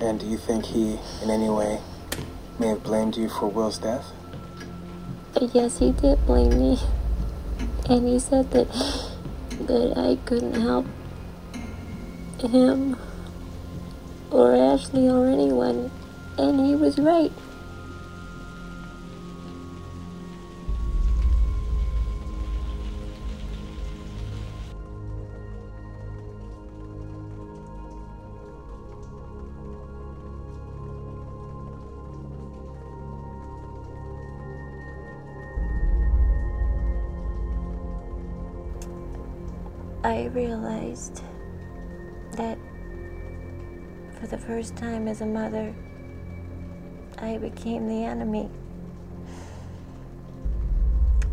And do you think he, in any way, may have blamed you for Will's death? Yes, he did blame me. And he said that that I couldn't help him or Ashley or anyone. And he was right. I realized that for the first time as a mother, I became the enemy.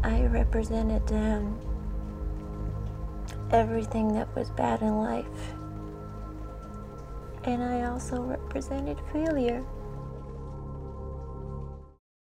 I represented um, everything that was bad in life. And I also represented failure.